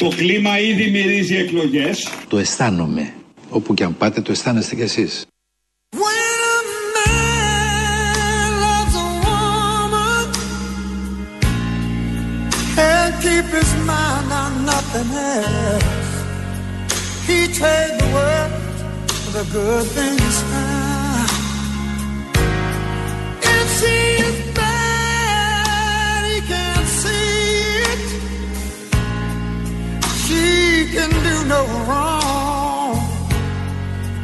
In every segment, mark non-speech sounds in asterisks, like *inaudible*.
Το κλίμα ήδη μυρίζει εκλογές. Το αισθάνομαι. Όπου και αν πάτε το αισθάνεστε κι εσείς. keep his mind on nothing else. He trade the world for the good things found. Can do no wrong.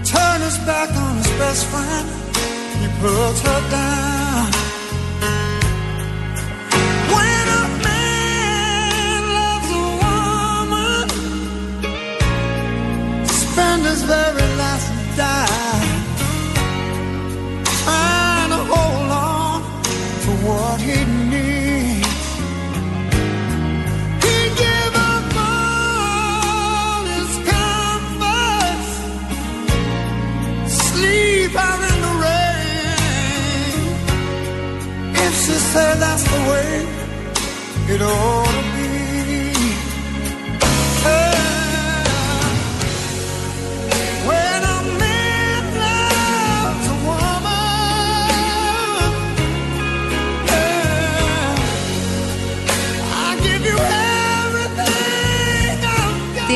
Turn his back on his best friend. He puts her down.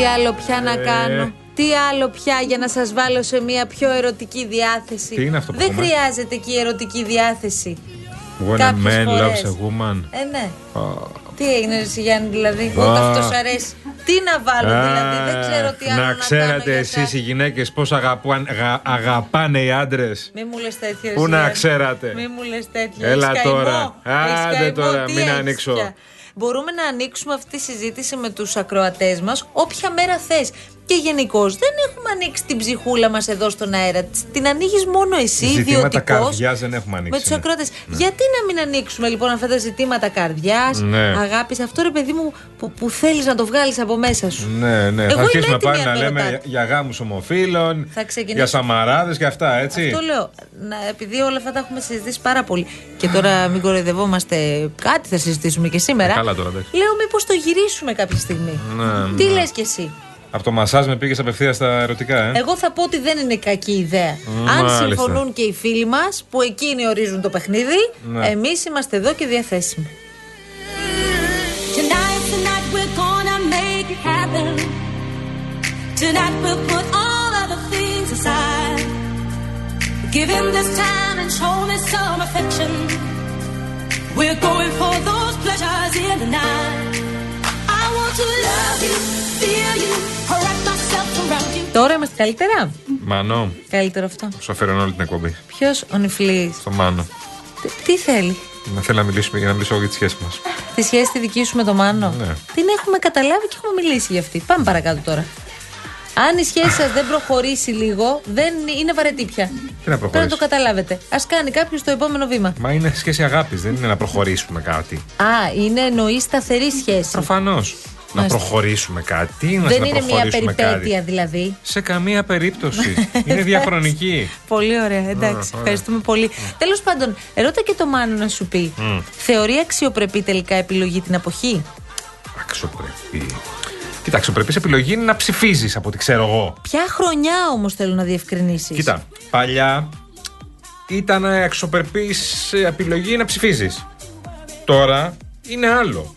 Τι άλλο πια να κάνω. Τι άλλο πια για να σας βάλω σε μια πιο ερωτική διάθεση. Τι είναι αυτό που Δεν ακούμε; χρειάζεται και η ερωτική διάθεση. When a Κάποιες man φορές. loves a woman. Ε, ναι. Α, Τι έγινε, ρε εσύ, Γιάννη, δηλαδή. Όταν Α. αυτός σ' αρέσει. Τι να βάλω, δηλαδή. Δεν ξέρω τι άλλο να, Να ξέρετε κάνω για εσείς εσάς. οι γυναίκες πώς αγαπάνε οι άντρες; Μη μου λες τέτοια. Πού εσύ, να Γιάννη. ξέρατε; Μη μου λες τέτοια. Έλα Έχεις καημό. τώρα. Έχεις Άντε καημό. τώρα, Τι μην έχεις ανοίξω. Πια. Μπορούμε να ανοίξουμε αυτή τη συζήτηση με τους ακροατές μας όποια μέρα θες. Και γενικώ δεν έχουμε ανοίξει την ψυχούλα μας εδώ στον αέρα. Την ανοίγεις μόνο εσύ, Ζητήματα ιδιωτικός. καρδιάς δεν έχουμε ανοίξει. Με τους ναι. ακροατέ. Γιατί να μην ανοίξουμε λοιπόν αυτά τα ζητήματα καρδιάς, Ναι. αγάπης, αυτό ρε παιδί μου που, που θέλεις να το βγάλεις από μέσα σου. Ναι, ναι. Εγώ θα αρχίσουμε είμαι πάλι έτοιμη να αν με λέμε ρωτάτε. για, για γάμους ομοφύλων, Θα ξεκινήσω. για σαμαράδες και αυτά, έτσι. Αυτό λέω. Να, επειδή όλα αυτά τα έχουμε συζητήσει πάρα πολύ. Και τώρα μην κοροϊδευόμαστε. Κάτι θα συζητήσουμε και σήμερα. Ε, καλά τώρα, εντάξει. Λέω μήπως το γυρίσουμε κάποια στιγμή. Ναι, Τι ναι. λες κι εσύ; Από το μασάζ με πήγε απευθεία στα ερωτικά, ε. Εγώ θα πω ότι δεν είναι κακή ιδέα. Αν Μάλιστα. συμφωνούν και οι φίλοι μα που εκείνοι ορίζουν το παιχνίδι, Ναι. εμεί είμαστε εδώ και διαθέσιμοι. Tonight, tonight we're gonna make it happen. Tonight we'll put all other things aside. Give him this time and show me some affection. We're going for those pleasures in the night. I want to love you, feel you, Τώρα είμαστε καλύτερα; Μανώ, Καλύτερο αυτό. σου αφαιρώνω όλη την εκπομπή. Ποιος; Ο νυφλής. Στο Μάνο. Τι, τι θέλει; Να θέλω να μιλήσουμε για να μιλήσω εγώ για τη σχέση μας. Τη σχέση τη δική σου με το Μάνο; Ναι. Την έχουμε καταλάβει και έχουμε μιλήσει για αυτή. Πάμε παρακάτω τώρα. Αν η σχέση σας δεν προχωρήσει λίγο, δεν είναι βαρετή πια. Τι να Πρέπει να προχωρήσει; το καταλάβετε. Α κάνει κάποιος το επόμενο βήμα. Μα είναι σχέση αγάπης, δεν είναι να προχωρήσουμε κάτι. Α, είναι εννοείς σταθερή σχέση. Προφανώς. Να Μάλιστα. προχωρήσουμε κάτι. Τι είναι Δεν να είναι μια προχωρήσουμε περιπέτεια κάτι. δηλαδή. Σε καμία περίπτωση. είναι διαχρονική. *laughs* Πολύ ωραία, εντάξει. ωραία. Ευχαριστούμε πολύ. Τέλος πάντων, ρώτα και το Μάνο να σου πει. Θεωρεί αξιοπρεπή τελικά επιλογή την αποχή; Αξιοπρεπή. Κοίτα, αξιοπρεπής επιλογή είναι να ψηφίζεις από ό,τι ξέρω εγώ. Ποια χρονιά όμως θέλω να διευκρινίσεις; Κοίτα, παλιά ήταν αξιοπρεπής επιλογή να ψηφίζεις. Τώρα είναι άλλο.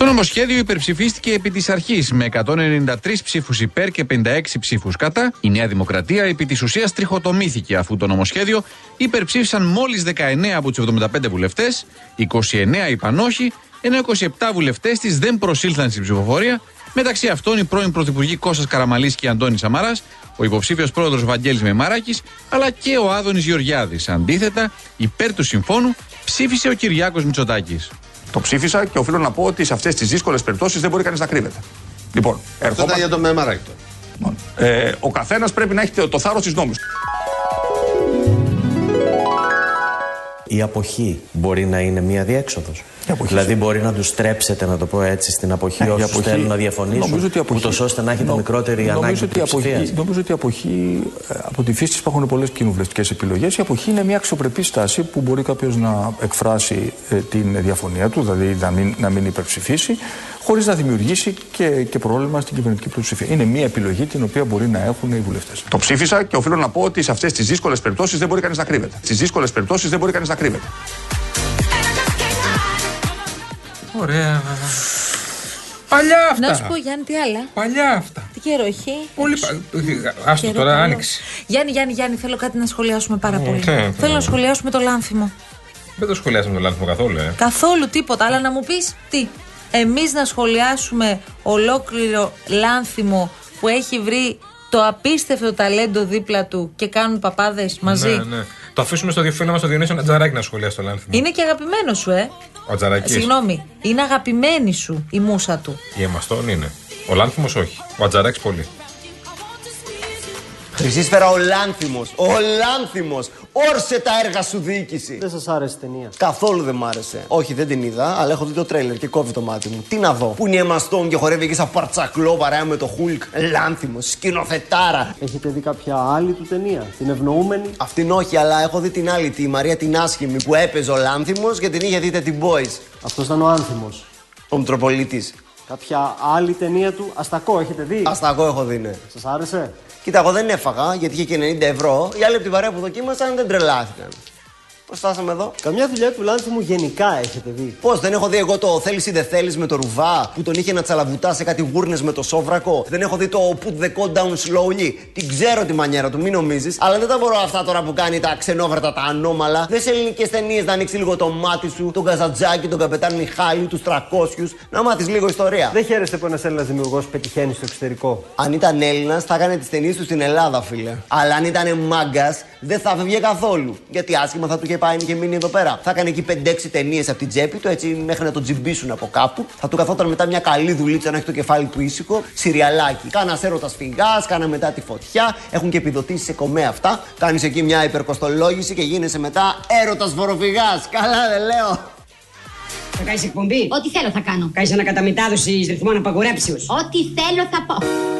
Το νομοσχέδιο υπερψηφίστηκε επί της αρχής με 193 ψήφους υπέρ και 56 ψήφους κατά. Η Νέα Δημοκρατία επί της ουσίας τριχοτομήθηκε αφού το νομοσχέδιο υπερψήφισαν μόλις 19 από τους 75 βουλευτές, 29 είπαν όχι, ενώ 27 βουλευτές της δεν προσήλθαν στην ψηφοφορία. Μεταξύ αυτών οι πρώην Πρωθυπουργοί Κώστας Καραμαλής και Αντώνη Σαμαράς, ο υποψήφιος πρόεδρος Βαγγέλης Μεμαράκης, αλλά και ο Άδωνης Γεωργιάδης. Αντίθετα, υπέρ του συμφώνου ψήφισε ο Κυριάκος Μητσοτάκης. Το ψήφισα και οφείλω να πω ότι σε αυτές τις δύσκολες περιπτώσεις δεν μπορεί κανείς να κρύβεται. Λοιπόν, Αυτό ήταν ερχόμαστε. για το Μεμαράκη τώρα. Ε, ο καθένας πρέπει να έχει το, το θάρρος της νόμου. Η αποχή μπορεί να είναι μία διέξοδος. αποχή. Δηλαδή μπορεί να τους στρέψετε, να το πω έτσι, στην αποχή Ε, η όσους αποχή- θέλουν να διαφωνήσουν. Νομίζω ότι η αποχή- ούτως ώστε να έχετε νο- μικρότερη νομίζω ανάγκη ότι η αποχή, πλειοψηφίας. νομίζω ότι η αποχή, ε, από τη φύση της υπάρχουν πολλές κοινοβουλευτικές επιλογές. Η αποχή είναι μια αξιοπρεπή στάση που μπορεί κάποιος να εκφράσει ε, την διαφωνία του, δηλαδή να μην, να μην υπερψηφίσει, χωρίς να δημιουργήσει και, και πρόβλημα στην κυβερνητική πλειοψηφία. Είναι μια επιλογή την οποία μπορεί να έχουν οι βουλευτές. Το ψήφισα και οφείλω να πω ότι σε αυτές τις δύσκολες περιπτώσεις δεν μπορεί κανείς να κρύβεται. Στις δύσκολες περιπτώσεις δεν μπορεί κανείς να κρύβεται. Ωραία. Παλιά αυτά. Να σου πω, Γιάννη, τι άλλα; Παλιά αυτά. Τι καιρό έχει. Πολύ πα... Άστο Καιρό τώρα, καλό. άνοιξε. Γιάννη, Γιάννη, Γιάννη, θέλω κάτι να σχολιάσουμε πάρα πολύ. τι, τι. Θέλω να σχολιάσουμε το λάνθιμο. Δεν το σχολιάσαμε το λάθος καθόλου, ε. Καθόλου τίποτα. Αλλά να μου πεις τι. Εμείς να σχολιάσουμε ολόκληρο λάνθιμο που έχει βρει το απίστευτο ταλέντο δίπλα του και κάνουν παπάδες μαζί; Ναι, ναι. Το αφήσουμε στο φίλο μας το Διονύσιο Ατζαράκη να σχολιάσει το λάθος. Είναι και αγαπημένος σου, ε; Ο Ατζαράκη. Συγγνώμη, είναι αγαπημένη σου η μουσα του. Η Εμαστόν είναι. Ο Λάνθιμος όχι. Ο Ατζαράκη πολύ. Χρυσίσφαιρα ο Λάνθιμος, ο Λάνθιμος, όρσε τα έργα σου διοίκηση. Δεν σας άρεσε η ταινία. Καθόλου δεν μ' άρεσε. Όχι, δεν την είδα, αλλά έχω δει το τρέλερ και κόβει το μάτι μου. Τι να δω. Πού είναι η Εμαστόν και χορεύει εκεί σαν παρτσακλό παρέα με το Χουλκ. Λάνθιμος, σκηνοθετάρα. Έχετε δει κάποια άλλη του ταινία, την ευνοούμενη; Αυτήν όχι, αλλά έχω δει την άλλη, τη Μαρία την άσχημη που έπαιζε ο Λάνθιμος και την είχε δείτε την Boys. Αυτός ήταν ο άνθιμος. Ο Μητροπολίτης. Κάποια άλλη ταινία του, Αστακό, έχετε δει; Ασταγό έχω δει, ναι. Σας άρεσε; Κοίτα, εγώ δεν έφαγα γιατί είχε και 90 ευρώ. Οι άλλοι από την παρέα που δοκίμασαν δεν τρελάθηκαν. Πώς φτάσαμε εδώ; Καμιά δουλειά του Λάνθιμου γενικά έχετε δει. Πώς δεν έχω δει εγώ το θέλεις ή δεν θέλεις με το ρουβά που τον είχε να τσαλαβουτά σε κάτι γούρνες με το σόβρακο; Δεν έχω δει το put the code down slowly. Την ξέρω τη μανιέρα του, μην νομίζεις. Αλλά δεν τα μπορώ αυτά τώρα που κάνει τα ξενόβρατα, τα ανώμαλα. Δεν σε ελληνικές ταινίες να ανοίξει λίγο το μάτι σου, τον Καζατζάκη, τον καπετάν Μιχάλη, τους 300, να μάθεις λίγο ιστορία. Δεν χαίρεστε που ένας Έλληνας δημιουργός πετυχαίνει στο εξωτερικό. Αν ήταν Έλληνας, θα έκανε τις ταινίες του στην Ελλάδα, φίλε. Αλλά αν ήταν μάγκας, δεν θα φεύγε καθόλου. Γιατί άσχημα θα του είχε πάει και μείνει εδώ πέρα. Θα έκανε εκεί 5-6 ταινίες από την τσέπη του, έτσι μέχρι να τον τζιμπήσουν από κάπου. Θα του καθόταν μετά μια καλή δουλίτσα να έχει το κεφάλι του ήσυχο. Συριαλάκι. Κάνας έρωτας φυγάς, κάνα μετά τη φωτιά. Έχουν και επιδοτήσεις σε κομμέ αυτά. Κάνεις εκεί μια υπερκοστολόγηση και γίνεσαι μετά έρωτας βοροφυγά. Καλά, δεν λέω. Θα κάνεις εκπομπή; Ό,τι θέλω θα κάνω. Κάνεις ανακαταμετάδοση ρυθμών απαγορέψεω. Ό,τι θέλω θα πω.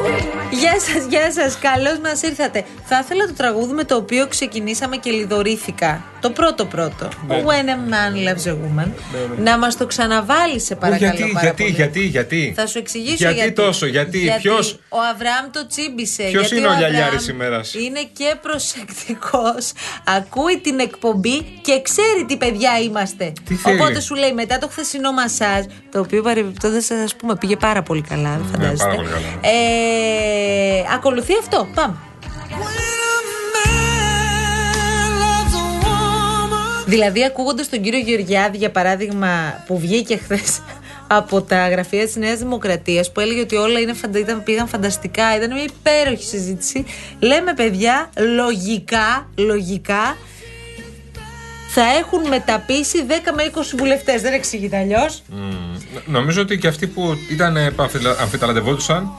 Γεια σας, γεια σας. Καλώς μας ήρθατε. Θα ήθελα το τραγούδι με το οποίο ξεκινήσαμε και λιδωρήθηκα. Το πρώτο πρώτο. Ναι. When a man loves a woman. Να μας το ξαναβάλει, σε παρακαλώ. γιατί, πάρα γιατί, πολύ. γιατί, γιατί. Θα σου εξηγήσω γιατί. γιατί. τόσο, γιατί, ποιος- Ο Αβραάμ το τσίμπησε. Ποιος γιατί είναι ο Αβραάμ λιαλιάρης ημέρας; Είναι και προσεκτικός. Ακούει την εκπομπή και ξέρει τι παιδιά είμαστε. Τι θέλει; Οπότε σου λέει μετά το χθεσινό μασάζ, το οποίο παρεμπιπτόντως σα πούμε πήγε πάρα πολύ καλά, δεν φαντάζεστε. πάρα πολύ καλά. Ε, ακολουθεί αυτό. Πάμε. Δηλαδή, ακούγοντας τον κύριο Γεωργιάδη, για παράδειγμα, που βγήκε χθες από τα γραφεία της Νέας Δημοκρατίας, που έλεγε ότι όλα είναι, φαντα- ήταν, πήγαν φανταστικά, ήταν μια υπέροχη συζήτηση. Λέμε, παιδιά, λογικά, λογικά, θα έχουν μεταπίσει 10 με 20 βουλευτές. Δεν εξηγείται αλλιώς. Μμμ. Νομίζω ότι και αυτοί που ήταν ε, που αμφιλα- αμφιταλαντευόντουσαν,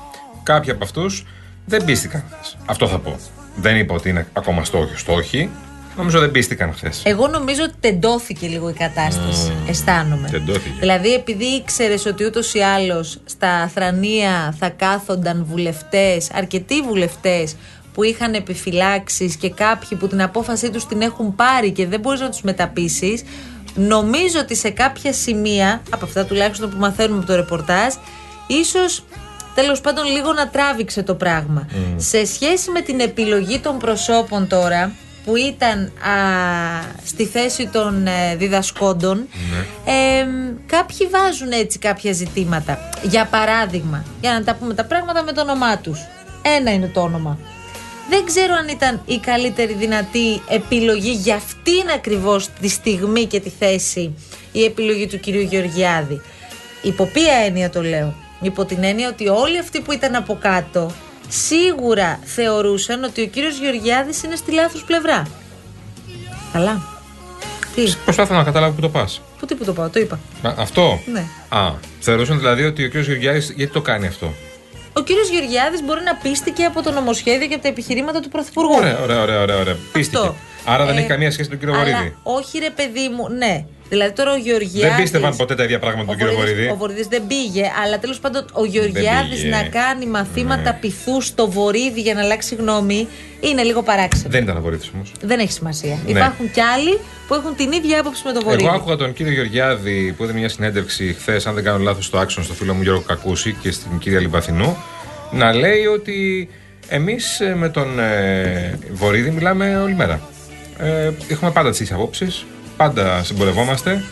κάποιοι από αυτούς δεν πίστηκαν χθες. Αυτό θα πω. Δεν είπα ότι είναι ακόμα στόχοι. Στόχοι. Νομίζω δεν πίστηκαν χθες. Εγώ νομίζω ότι τεντώθηκε λίγο η κατάσταση. Αισθάνομαι. Τεντώθηκε. Δηλαδή, επειδή ήξερες ότι ούτως ή άλλως στα θρανία θα κάθονταν βουλευτές, αρκετοί βουλευτές που είχαν επιφυλάξεις και κάποιοι που την απόφασή τους την έχουν πάρει και δεν μπορείς να τους μεταπίσεις. Νομίζω ότι σε κάποια σημεία, από αυτά τουλάχιστον που μαθαίνουμε από το ρεπορτάζ, ίσως τέλος πάντων λίγο να τράβηξε το πράγμα. Σε σχέση με την επιλογή των προσώπων τώρα, που ήταν α, στη θέση των ε, διδασκόντων, ε, κάποιοι βάζουν έτσι κάποια ζητήματα. Για παράδειγμα, για να τα πούμε τα πράγματα με το όνομά τους. Ένα είναι το όνομα. Δεν ξέρω αν ήταν η καλύτερη δυνατή επιλογή για αυτήν ακριβώς τη στιγμή και τη θέση η επιλογή του κυρίου Γεωργιάδη. Υπό ποια έννοια το λέω; Υπό την έννοια ότι όλοι αυτοί που ήταν από κάτω σίγουρα θεωρούσαν ότι ο κύριος Γεωργιάδης είναι στη λάθος πλευρά. Καλά. Τι, Προσπάθω να καταλάβω που το πας. που τι που το πάω, το είπα. Αυτό; Ναι. Α, θεωρούσαν δηλαδή ότι ο κ. Γεωργιάδης γιατί το κάνει αυτό; Ο κύριος Γεωργιάδης μπορεί να πίστηκε από το νομοσχέδιο και από τα επιχειρήματα του Πρωθυπουργού. Ωραία, ωραία, ωραία. ωραία, ωραία. Πίστηκε. Άρα δεν Ε, έχει καμία σχέση με τον κύριο Αλλά Βορύδη. όχι ρε παιδί μου, ναι. Δηλαδή τώρα ο Γεωργιάδης... Δεν πίστευαν ποτέ τα ίδια πράγματα με τον κύριο Βορύδης- Βορύδη. Ο Βορύδης δεν πήγε, αλλά τέλος πάντων ο Γεωργιάδης πήγε. να κάνει μαθήματα Ναι. πυθού στο Βορύδη για να αλλάξει γνώμη είναι λίγο παράξενο. Δεν ήταν ο Βορύδης όμως. Δεν έχει σημασία. Ναι. Υπάρχουν κι άλλοι που έχουν την ίδια άποψη με τον Βορύδη. Εγώ άκουγα τον κύριο Γεωργιάδη που έδινε μια συνέντευξη χθες, αν δεν κάνω λάθος, στο Άξον, στο φίλο μου Γιώργο Κακούση και στην κυρία Λιμπαθινού, να λέει ότι εμείς με τον ε, Βορύδη μιλάμε όλη μέρα. Ε, έχουμε πάντα τις ίδιες απόψεις, πάντα συμπορευόμαστε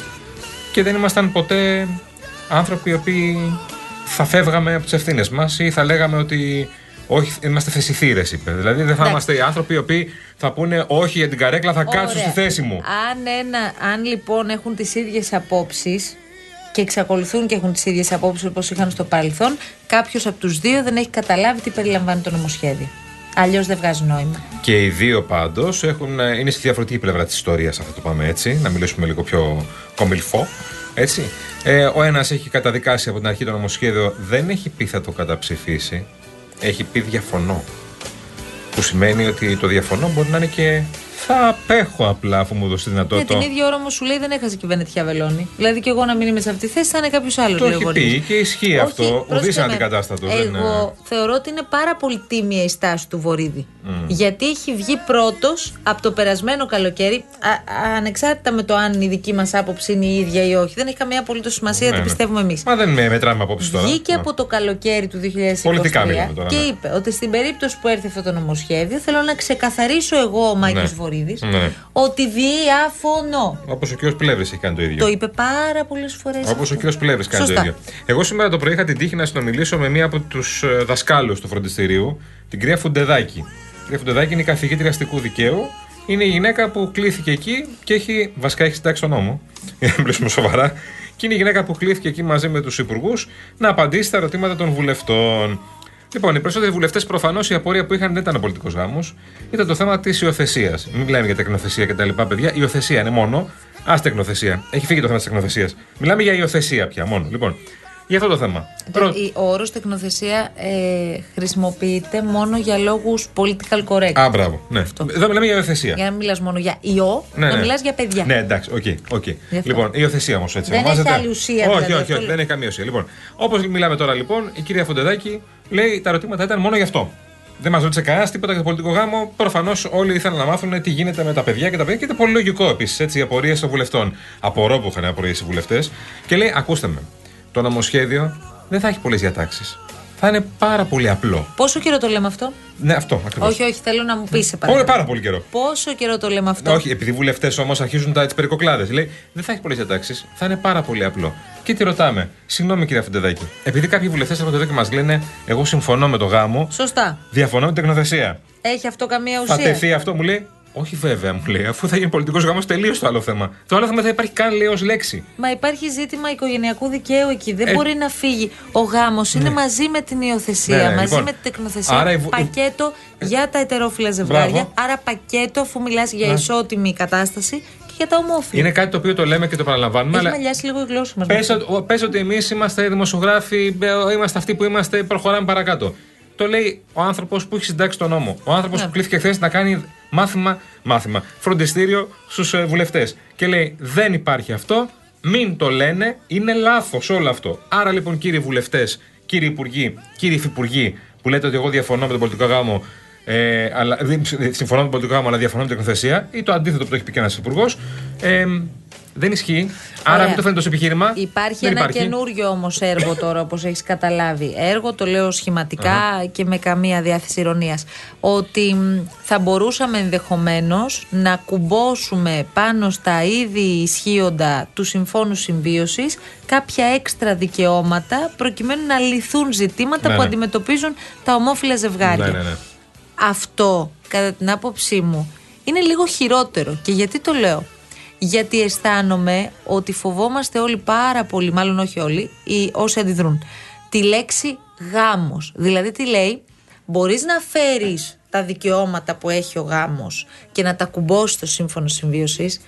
και δεν ήμασταν ποτέ άνθρωποι οι οποίοι θα φεύγαμε από τις ευθύνες μας ή θα λέγαμε ότι όχι, είμαστε θεσιθήρε, είπε. Δηλαδή δεν θα Εντάξει. είμαστε οι άνθρωποι οι οποίοι θα πούνε όχι για την καρέκλα, θα κάτσω Ωραία. στη θέση μου. Αν, ένα, αν λοιπόν έχουν τις ίδιες απόψεις και εξακολουθούν και έχουν τις ίδιες απόψεις όπως είχαν στο παρελθόν, κάποιος από τους δύο δεν έχει καταλάβει τι περιλαμβάνει το νομοσχέδιο. Αλλιώς δεν βγάζει νόημα. Και οι δύο πάντως είναι στη διαφορετική πλευρά της ιστορίας, αυτό το πάμε έτσι. Να μιλήσουμε λίγο πιο κομιλφό. Έτσι. Ε, ο ένας έχει καταδικάσει από την αρχή το νομοσχέδιο, δεν έχει πει θα το καταψηφίσει. Έχει πει διαφωνώ. Που σημαίνει ότι το διαφωνώ μπορεί να είναι και θα απέχω απλά αφού μου δώσει τη Και δυνατότητα. την ίδια ώρα όμως σου λέει δεν έχασε και η Βενετιά Βελώνη. Δηλαδή και εγώ να μην είμαι σε αυτή τη θέση θα είναι κάποιος άλλος. Το έχει πει και ισχύει αυτό. Ουδής πρόσεξε με. αντικατάστατος. δεν είναι- Εγώ θεωρώ ότι είναι πάρα πολύ τίμια η στάση του Βορύδη. Γιατί έχει βγει πρώτος από το περασμένο καλοκαίρι, α- ανεξάρτητα με το αν η δική μας άποψη είναι η ίδια ή όχι. Δεν έχει καμία απολύτως σημασία, Ναι, δεν ναι. πιστεύουμε εμείς. Μα δεν με μετράμε απόψη τώρα. Βγήκε Ναι. από το καλοκαίρι του 2023 Πολιτικά μιλάμε τώρα, και ναι. είπε ότι στην περίπτωση που έρθει αυτό το νομοσχέδιο, θέλω να ξεκαθαρίσω εγώ, ο Μάικος Ναι. Βορύδη, Ναι. ότι διαφωνώ. Όπως ο κ. Πλεύρης έχει κάνει το ίδιο. Το είπε πάρα πολλές φορές. Όπως ο κ. Πλεύρης κάνει το Σωστά. ίδιο. Εγώ σήμερα το πρωί είχα την τύχη να συνομιλήσω με μία από τους δασκάλους του φροντιστηρίου, την κυρία Φουντεδάκη. Η κυρία Φουντεδάκη είναι η καθηγήτρια αστικού δικαίου. Είναι η γυναίκα που κλήθηκε εκεί και έχει. Βασικά έχει συντάξει τον νόμο. Για να μιλήσουμε σοβαρά. Και είναι η γυναίκα που κλήθηκε εκεί μαζί με τους υπουργούς να απαντήσει στα ερωτήματα των βουλευτών. Λοιπόν, οι περισσότεροι βουλευτές προφανώς η απορία που είχαν δεν ήταν ο πολιτικός γάμος, ήταν το θέμα της υιοθεσίας. Μην μιλάμε για τεκνοθεσία κτλ. Παιδιά, η υιοθεσία είναι μόνο. Α τεκνοθεσία. Έχει φύγει το θέμα της τεκνοθεσίας. Μιλάμε για υιοθεσία πια μόνο. Λοιπόν, για αυτό το θέμα. Πρώτο- Η- Ο όρος τεκνοθεσία ε, χρησιμοποιείται μόνο για λόγους political correct. Α, μπράβο. Ναι. Εδώ μιλάμε για υιοθεσία. Για να μην μιλάς μόνο για υιό, Ναι, να ναι. μιλάς για παιδιά. Ναι, εντάξει, οκ. οκ. Γι' αυτό. Λοιπόν, η υιοθεσία όμως έτσι. Δεν ονομάζεται. έχει άλλη ουσία, Όχι, δηλαδή, όχι, αυτό όχι, λέω. δεν έχει καμία ουσία. Λοιπόν, όπως μιλάμε τώρα λοιπόν, η κυρία Φοντεδάκη λέει τα ερωτήματα ήταν μόνο γι' αυτό. Δεν μας ρώτησε κανένας τίποτα για το πολιτικό γάμο. Προφανώς όλοι ήθελαν να μάθουν τι γίνεται με τα παιδιά και τα παιδιά. Και ήταν πολύ λογικό επίσης έτσι οι απορίες των βουλευτών. Απορώ που είχαν απορίες οι βουλευτές. Και λέει, ακούστε με, το νομοσχέδιο δεν θα έχει πολλές διατάξεις. Θα είναι πάρα πολύ απλό. Πόσο καιρό το λέμε αυτό, Ναι, αυτό ακριβώς. Όχι, όχι, θέλω να μου πεις σε Όλο παρακαλώ. πάρα πολύ καιρό. Πόσο καιρό το λέμε αυτό; Όχι, επειδή οι βουλευτές όμως αρχίζουν τα, τις περικοκλάδες. Λέει, δεν θα έχει πολλές διατάξεις, θα είναι πάρα πολύ απλό. Και τι ρωτάμε, συγγνώμη κυρία Φεντεδάκη, επειδή κάποιοι βουλευτές έρχονται εδώ και μας λένε, Εγώ συμφωνώ με το γάμο, Σωστά. διαφωνώ με την τεκνοθεσία. Έχει αυτό καμία Θα ουσία; τεθεί αυτό, μου λέει. Όχι, βέβαια, μου λέει, αφού θα γίνει πολιτικός γάμος, τελείως το άλλο θέμα. Το άλλο θέμα δεν θα υπάρχει καν, λέει, ως λέξη. Μα υπάρχει ζήτημα οικογενειακού δικαίου εκεί. Δεν Ε, μπορεί να φύγει. Ο γάμος είναι μαζί με την υιοθεσία, Ναι, ναι, μαζί λοιπόν, με την τεκνοθεσία. άρα η βου- Πακέτο για τα ετερόφιλα ζευγάρια. Μπράβο. Άρα πακέτο αφού μιλάς για Ναι. ισότιμη κατάσταση και για τα ομόφυλα. Είναι κάτι το οποίο το λέμε και το παραλαμβάνουμε, Έχει αλλά μαλλιάσει λίγο η γλώσσα μας. Πες, ότι- πες ότι εμείς είμαστε δημοσιογράφοι, ε, είμαστε αυτοί που είμαστε, προχωράμε παρακάτω. Το λέει ο άνθρωπος που έχει συντάξει τον νόμο. Ο άνθρωπος Ναι. που κλήθηκε χθες να κάνει μάθημα, μάθημα, φροντιστήριο στους ε, βουλευτές. Και λέει: Δεν υπάρχει αυτό, μην το λένε, είναι λάθος όλο αυτό. Άρα λοιπόν, κύριοι βουλευτές, κύριοι υπουργοί, κύριοι υφυπουργοί, που λέτε ότι εγώ διαφωνώ με τον πολιτικό γάμο, ε, αλλά, δεν- συμφωνώ με τον πολιτικό γάμο, αλλά διαφωνώ με την εκνοθεσία, ή το αντίθετο που το έχει πει και ένας υπουργός. Ε, δεν ισχύει. Άρα Ωραία. μην το φαίνεται ως επιχείρημα. Υπάρχει Δεν ένα καινούριο όμως έργο τώρα, όπως έχεις καταλάβει. Έργο, το λέω σχηματικά και με καμία διάθεση ηρωνίας. Ότι μ, θα μπορούσαμε ενδεχομένως να κουμπώσουμε πάνω στα ήδη ισχύοντα του Συμφώνου Συμβίωση κάποια έξτρα δικαιώματα προκειμένου να λυθούν ζητήματα Ναι, που ναι. αντιμετωπίζουν τα ομόφυλα ζευγάρια. Ναι, ναι, ναι. Αυτό, κατά την άποψή μου, είναι λίγο χειρότερο. Και γιατί το λέω; Γιατί αισθάνομαι ότι φοβόμαστε όλοι πάρα πολύ, μάλλον όχι όλοι, οι όσοι αντιδρούν, τη λέξη γάμος. Δηλαδή τι λέει, μπορείς να φέρεις τα δικαιώματα που έχει ο γάμος και να τα κουμπώσεις στο σύμφωνο συμβίωσης,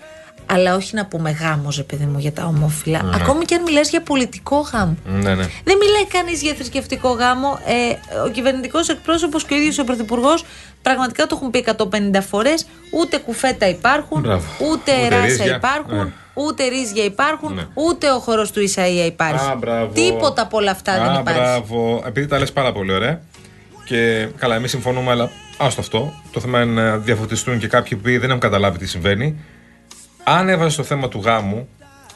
αλλά όχι να πούμε γάμος, επειδή μου, για τα ομόφυλα. Ναι. Ακόμη και αν μιλάς για πολιτικό γάμο. Ναι, ναι. Δεν μιλάει κανείς για θρησκευτικό γάμο. Ε, ο κυβερνητικός εκπρόσωπος και ο ίδιος ο πρωθυπουργός πραγματικά το έχουν πει 150 φορές. Ούτε κουφέτα υπάρχουν, Μπράβο. ούτε, Ούτε ράσα ρύζια. υπάρχουν, Ναι. ούτε ρίζια υπάρχουν, Ναι. ούτε ο χώρος του Ισαία υπάρχει. Α, μπράβο. Τίποτα από όλα αυτά δεν Α, υπάρχει. μπράβο. Επειδή τα λες πάρα πολύ ωραία. Και καλά, εμείς συμφωνούμε, αλλά άστο αυτό. Το θέμα είναι να διαφωτιστούν και κάποιοι που δεν έχουν καταλάβει τι συμβαίνει. Αν έβαζε το θέμα του γάμου,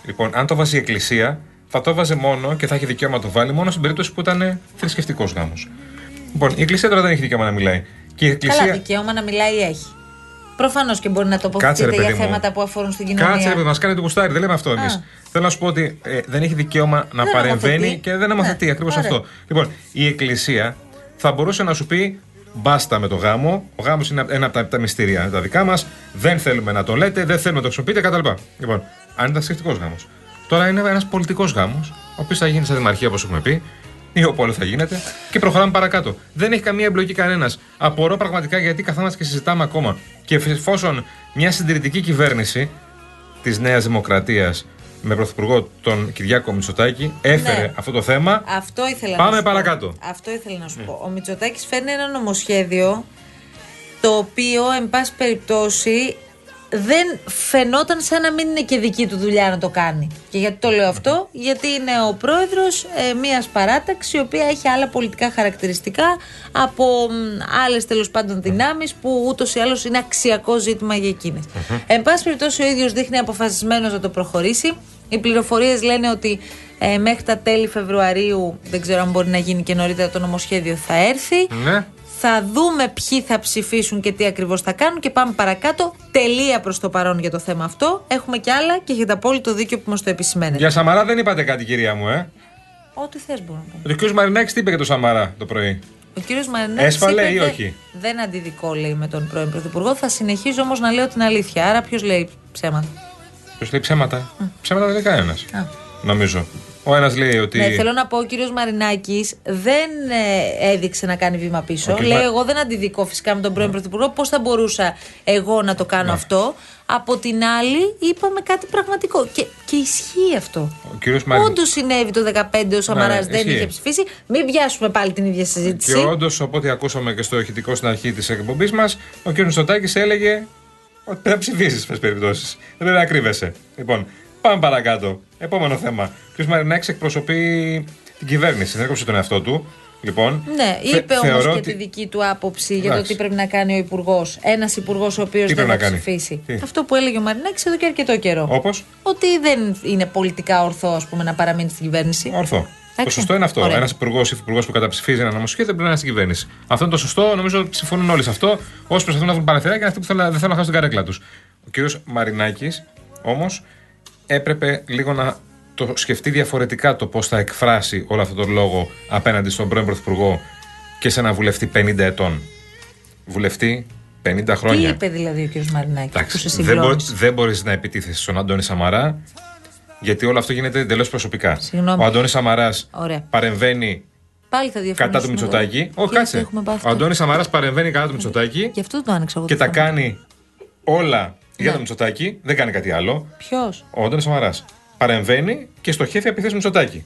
λοιπόν, αν το βάζει η Εκκλησία, θα το έβαζε μόνο και θα έχει δικαίωμα να το βάλει μόνο στην περίπτωση που ήταν θρησκευτικός γάμος. Λοιπόν, η Εκκλησία τώρα δεν έχει δικαίωμα να μιλάει. Και η Εκκλησία. Καλά, δικαίωμα να μιλάει έχει. Προφανώς και μπορεί να Κάτσε, ρε τοποθετείται για παιδί μου. θέματα που αφορούν στην κοινωνία. Κάτσε, ρε, μας κάνει το κουστάρι, δεν λέμε αυτό εμείς. Α. Θέλω να σου πω ότι ε, δεν έχει δικαίωμα να Δεν παρεμβαίνει νομοθετεί. και δεν νομοθετεί. Ναι, Ακριβώς ωραία. αυτό. Λοιπόν, η Εκκλησία θα μπορούσε να σου πει μπάστα με το γάμο. Ο γάμος είναι ένα από τα, τα μυστήρια τα δικά μας. Δεν θέλουμε να το λέτε, δεν θέλουμε να το χρησιμοποιείτε κτλ. Λοιπόν, αν ήταν θρησκευτικός γάμος. Τώρα είναι ένας πολιτικός γάμος, ο οποίος θα γίνει στα δημαρχία όπως έχουμε πει, ή όπου άλλο θα γίνεται, και προχωράμε παρακάτω. Δεν έχει καμία εμπλοκή κανένας. Απορώ πραγματικά γιατί καθόμαστε και συζητάμε ακόμα. Και εφόσον μια συντηρητική κυβέρνηση της Νέας Δημοκρατίας με πρωθυπουργό τον Κυριάκο Μητσοτάκη έφερε Ναι. αυτό το θέμα. Αυτό ήθελα Πάμε να σου παρακάτω. Πω. Αυτό ήθελα να σου πω. Ο Μητσοτάκης φέρνει ένα νομοσχέδιο το οποίο, εν πάση περιπτώσει, δεν φαινόταν σαν να μην είναι και δική του δουλειά να το κάνει. Και γιατί το λέω αυτό, γιατί είναι ο πρόεδρος ε, μιας παράταξης η οποία έχει άλλα πολιτικά χαρακτηριστικά από άλλες τέλος πάντων δυνάμεις που ούτως ή άλλως είναι αξιακό ζήτημα για εκείνε. Εν πάση περιπτώσει, ο ίδιος δείχνει αποφασισμένος να το προχωρήσει. Οι πληροφορίες λένε ότι ε, μέχρι τα τέλη Φεβρουαρίου, δεν ξέρω αν μπορεί να γίνει και νωρίτερα το νομοσχέδιο, θα έρθει. Ναι. Θα δούμε ποιοι θα ψηφίσουν και τι ακριβώς θα κάνουν και πάμε παρακάτω. Τελεία προς το παρόν για το θέμα αυτό. Έχουμε κι άλλα και έχετε απόλυτο δίκιο που μας το επισημαίνετε. Για Σαμαρά δεν είπατε κάτι, κυρία μου, ε. Ό,τι θες μπορώ να πω. Ο κ. Μαρινάκης τι είπε για το Σαμαρά το πρωί; Ο κύριος Μαρινάκης. Έσφαλε ή όχι; Δεν αντιδικό, λέει, με τον πρώην Πρωθυπουργό. Θα συνεχίζω όμως να λέω την αλήθεια. Άρα ποιος λέει ψέματα. Ποιος λέει ψέματα; Ψέματα δεν λέει κανένας. Α. Νομίζω. Ο ένας λέει ότι. Ναι, θέλω να πω, ο κύριος Μαρινάκης δεν ε, έδειξε να κάνει βήμα πίσω. Ο κύριος Λέει, Μα- εγώ δεν αντιδικώ φυσικά με τον πρώην Πρωθυπουργό. Πώς θα μπορούσα εγώ να το κάνω Ναι. αυτό; Από την άλλη, είπαμε κάτι πραγματικό. Και, και ισχύει αυτό. Ο κύριος Μαριν- Όντως συνέβη το 2015, ο Σαμαρά Ναι, δεν ισχύει. είχε ψηφίσει. Μην πιάσουμε πάλι την ίδια συζήτηση. Και όντως, οπότε ακούσαμε και στο ηχητικό στην αρχή της εκπομπής μας, ο κ. Μητσοτάκης έλεγε ότι πρέπει να ψηφίσεις, πε περιπτώσεις. Δεν πρέπει να κρύβεσαι. Λοιπόν, πάμε παρακάτω. Επόμενο θέμα. Ο κ. Μαρινάκης εκπροσωπεί την κυβέρνηση, δεν έκοψε τον εαυτό του. Λοιπόν, Ναι, θε- είπε όμως θεωρώ και ότι- τη δική του άποψη για το Εντάξει. τι πρέπει να κάνει ο Υπουργός. Ένας Υπουργός ο οποίος δεν πρέπει θα να κάνει; ψηφίσει. Τι; Αυτό που έλεγε ο Μαρινάκης εδώ και αρκετό καιρό. Όπως; Ότι δεν είναι πολιτικά ορθό ας πούμε, να παραμείνει στην κυβέρνηση. Ορθό. Το Εντάξει. σωστό είναι αυτό. Ωραία. Ένας υπουργός ή υπουργός που καταψηφίζει ένα νομοσχέδιο δεν πρέπει να είναι στην κυβέρνηση. Αυτό είναι το σωστό. Νομίζω ότι συμφωνούν όλοι σε αυτό. Όσοι προσπαθούν να βρουν παραθυράκια είναι αυτοί που θέλουν- δεν θέλουν να χάσουν την καρέκλα τους. Ο κ. Μαρινάκης όμως έπρεπε λίγο να το σκεφτεί διαφορετικά το πώς θα εκφράσει όλο αυτό το λόγο απέναντι στον πρώην Πρωθυπουργό και σε ένα βουλευτή 50 ετών. Βουλευτή 50 Τι χρόνια. είπε δηλαδή ο κ. Μαρινάκης. που σε Εντάξει, δεν, μπο, συγκλώνησε. δεν μπορείς να επιτίθεσαι στον Αντώνη Σαμαρά, γιατί όλο αυτό γίνεται εντελώς προσωπικά. Συγγνώμη. Ο Αντώνης Σαμαράς Ωραία. παρεμβαίνει Πάλι θα διαφωνήσουμε. κατά του Μητσοτάκη. εδώ. Όχι, Και κάτσε. έχουμε πάθει Ο το- Αντώνης Σαμαράς παρεμβαίνει κατά του Μητσοτάκη Γι' αυτό το άνοιξα εγώ. και τα κάνει όλα για Ναι. τον Μητσοτάκη. Δεν κάνει κάτι άλλο. Ποιος; Ο Αντώνης Σαμαράς παρεμβαίνει και στοχεύει απευθεία Μητσοτάκη.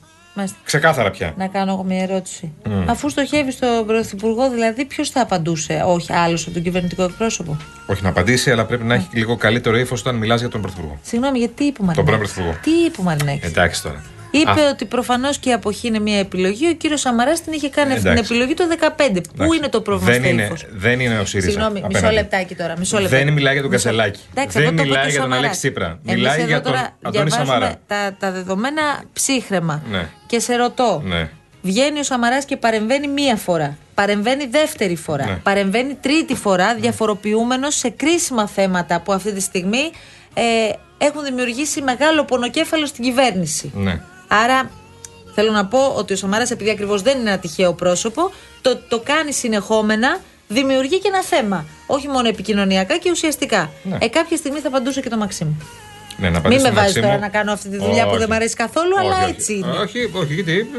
Ξεκάθαρα πια. Να κάνω εγώ μια ερώτηση. Μμ. Αφού στοχεύει στον Πρωθυπουργό, δηλαδή ποιος θα απαντούσε, όχι άλλος από τον κυβερνητικό εκπρόσωπο; Όχι να απαντήσει, αλλά πρέπει να έχει λίγο καλύτερο ύφος όταν μιλάς για τον Πρωθυπουργό. Συγγνώμη, γιατί είπε ο Τον πρώην Μαρινάκη. Πρωθυπουργό. Τι είπε ο Μαρινάκη. Εντάξει τώρα. Είπε Α. ότι προφανώς και η αποχή είναι μια επιλογή. Ο κύριος Σαμαράς την είχε κάνει αυτή την Εντάξει. επιλογή το 2015. Πού είναι το πρόβλημα δεν στο είναι, ύφος; δεν είναι ο ΣΥΡΙΖΑ. Συγγνώμη, μισό απέναντι. λεπτάκι τώρα. Μισό λεπτάκι. Δεν μιλάει για τον Μισό- Κασελάκη. Εντάξει, δεν αυτό το είπε μιλάει και ο για τον Σαμαράς. Αλέξη Τσίπρα. Εμείς μιλάει εδώ για τον τώρα Αντώνη διαβάζουμε Σαμαρά. Τα, τα δεδομένα ψύχρεμα. Ναι. Και σε ρωτώ. Ναι. Βγαίνει ο Σαμαράς και παρεμβαίνει μία φορά. Παρεμβαίνει δεύτερη φορά. Ναι. Παρεμβαίνει τρίτη φορά, διαφοροποιούμενος σε κρίσιμα θέματα που αυτή τη στιγμή ε, έχουν δημιουργήσει μεγάλο πονοκέφαλο στην κυβέρνηση. Ναι. Άρα θέλω να πω ότι ο Σαμάρα, επειδή ακριβώς δεν είναι ένα τυχαίο πρόσωπο, το, το κάνει συνεχόμενα, δημιουργεί και ένα θέμα. Όχι μόνο επικοινωνιακά και ουσιαστικά. Ναι. Ε, κάποια στιγμή θα απαντούσε και το Μαξίμου. Ναι, να Μην απαντήσω με στον βάζεις Μαξίμου. τώρα να κάνω αυτή τη δουλειά που Όχι. δεν μου αρέσει καθόλου, αλλά Όχι, όχι. έτσι είναι. Όχι, όχι, γιατί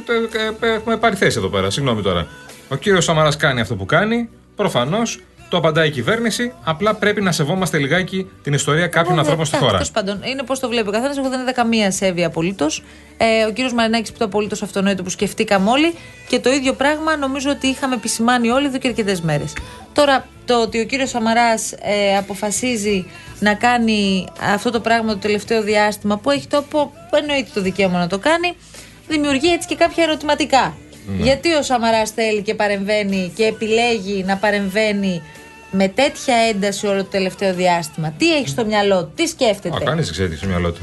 ε, ε, έχουμε πάρει θέση εδώ πέρα. Συγγνώμη τώρα. Ο κύριος Σαμαρά κάνει αυτό που κάνει. Προφανώς το απαντάει η κυβέρνηση. Απλά πρέπει να σεβόμαστε λιγάκι την ιστορία κάποιων ανθρώπων στη χώρα. Τέλος πάντων, είναι πώς το βλέπει ο καθένας. Εγώ δεν είδα καμία σέβεια απολύτως. Ε, ο κύριος Μαρινάκης που το απολύτως αυτονόητο που σκεφτήκαμε όλοι. Και το ίδιο πράγμα νομίζω ότι είχαμε επισημάνει όλοι εδώ και αρκετές μέρες. Τώρα, το ότι ο κύριος Σαμαράς ε, αποφασίζει να κάνει αυτό το πράγμα το τελευταίο διάστημα που έχει το απο... εννοείται το δικαίωμα να το κάνει, δημιουργεί έτσι και κάποια ερωτηματικά. Ναι. Γιατί ο Σαμαράς θέλει και παρεμβαίνει και επιλέγει να παρεμβαίνει με τέτοια ένταση όλο το τελευταίο διάστημα. Τι έχει στο μυαλό του, τι σκέφτεται; Α, κανείς δεν ξέρει τι στο μυαλό του.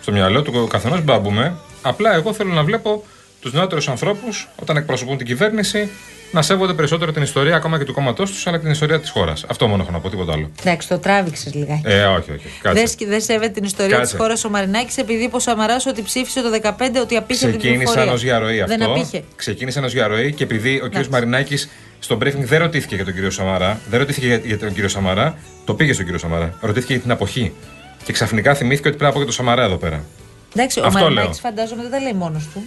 Στο μυαλό του ο καθενός μπάμπουμε. Απλά εγώ θέλω να βλέπω τους νεότερους ανθρώπους όταν εκπροσωπούν την κυβέρνηση να σέβονται περισσότερο την ιστορία ακόμα και του κόμματός τους αλλά και την ιστορία της χώρας. Αυτό μόνο έχω να πω, τίποτα άλλο. Εντάξει, το τράβηξες λιγάκι. Ε, όχι, όχι. Κάτσε. Δεν σκ- Δεν σέβεται την ιστορία Κάτσε. τη χώρας ο Μαρινάκης επειδή είπε ο Σαμαράς ότι ψήφισε το 15 ότι απήχε από την Ξεκίνησαν πληροφορία. ως διαρροή αυτό. Δεν απήχε. Ξεκίνησαν ως διαρροή και επειδή ο κ. Μαρινάκης στο briefing δεν ρωτήθηκε για τον κύριο Σαμαρά, δεν ρωτήθηκε για, για τον κύριο Σαμαρά, το πήγε στον κύριο Σαμαρά. Ρωτήθηκε για την αποχή. Και ξαφνικά θυμήθηκε ότι πρέπει να πω και τον Σαμαρά εδώ πέρα. Εντάξει, ο Αυτό Μαρινάκη λέω. φαντάζομαι δεν τα λέει μόνος του.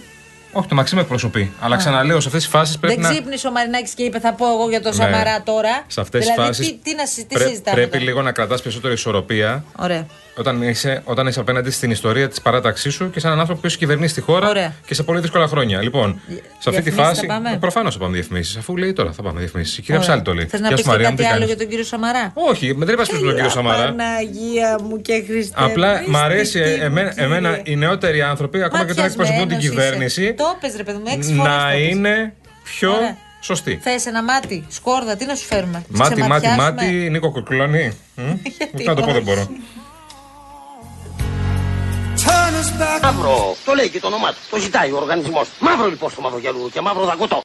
Όχι, το Μαξίμ εκπροσωπεί. Αλλά Α. ξαναλέω, σε αυτές τις φάσεις πρέπει δεν να. ξύπνησε ο Μαρινάκης και είπε θα πω εγώ για τον Ναι. Σαμαρά τώρα. Σε αυτές τις δηλαδή, φάσεις. Τι, τι, να συ- τι συζητάμε πρέπει τώρα; λίγο να κρατάς περισσότερο ισορροπία Ωραία. όταν είσαι, όταν είσαι απέναντι στην ιστορία της παράταξής σου και σε έναν άνθρωπο που έχει κυβερνήσει τη χώρα Ωραία. και σε πολύ δύσκολα χρόνια. Λοιπόν, σε αυτή τη διαφημίσεις φάση. θα πάμε; Προφανώς θα πάμε διαφημίσεις. Αφού λέει τώρα θα πάμε διαφημίσεις. Η κυρία Ωραία. Ψάλη το λέει. Θες να Γεια πεις σου, Μαρία μου, κάτι τι άλλο κάνεις; για τον κύριο Σαμαρά; Όχι, δεν είπα στον κύριο Σαμαρά. Παναγία μου και Χριστέ. Απλά Χριστέ μ' αρέσει τι ε, εμένα, κύριε. εμένα οι νεότεροι άνθρωποι, ακόμα και όταν εκπροσωπούν την Ματιασμένος κυβέρνηση, είσαι. Το πες ρε παιδί μου, έξι φορές να το πες. είναι πιο Ωραία. σωστοί. Θες ένα μάτι, σκόρδα, τι να σου φέρουμε; να Μάτι, μάτι, ξεματιάσουμε; μάτι, Νίκο Κοκλώνη. *laughs* Να το πω δεν μπορώ. Μαύρο, το λέει και το όνομά του. Το ζητάει ο οργανισμός. Μαύρο λοιπόν στο μαύρο γυαλού και μαύρο δαγκωτό.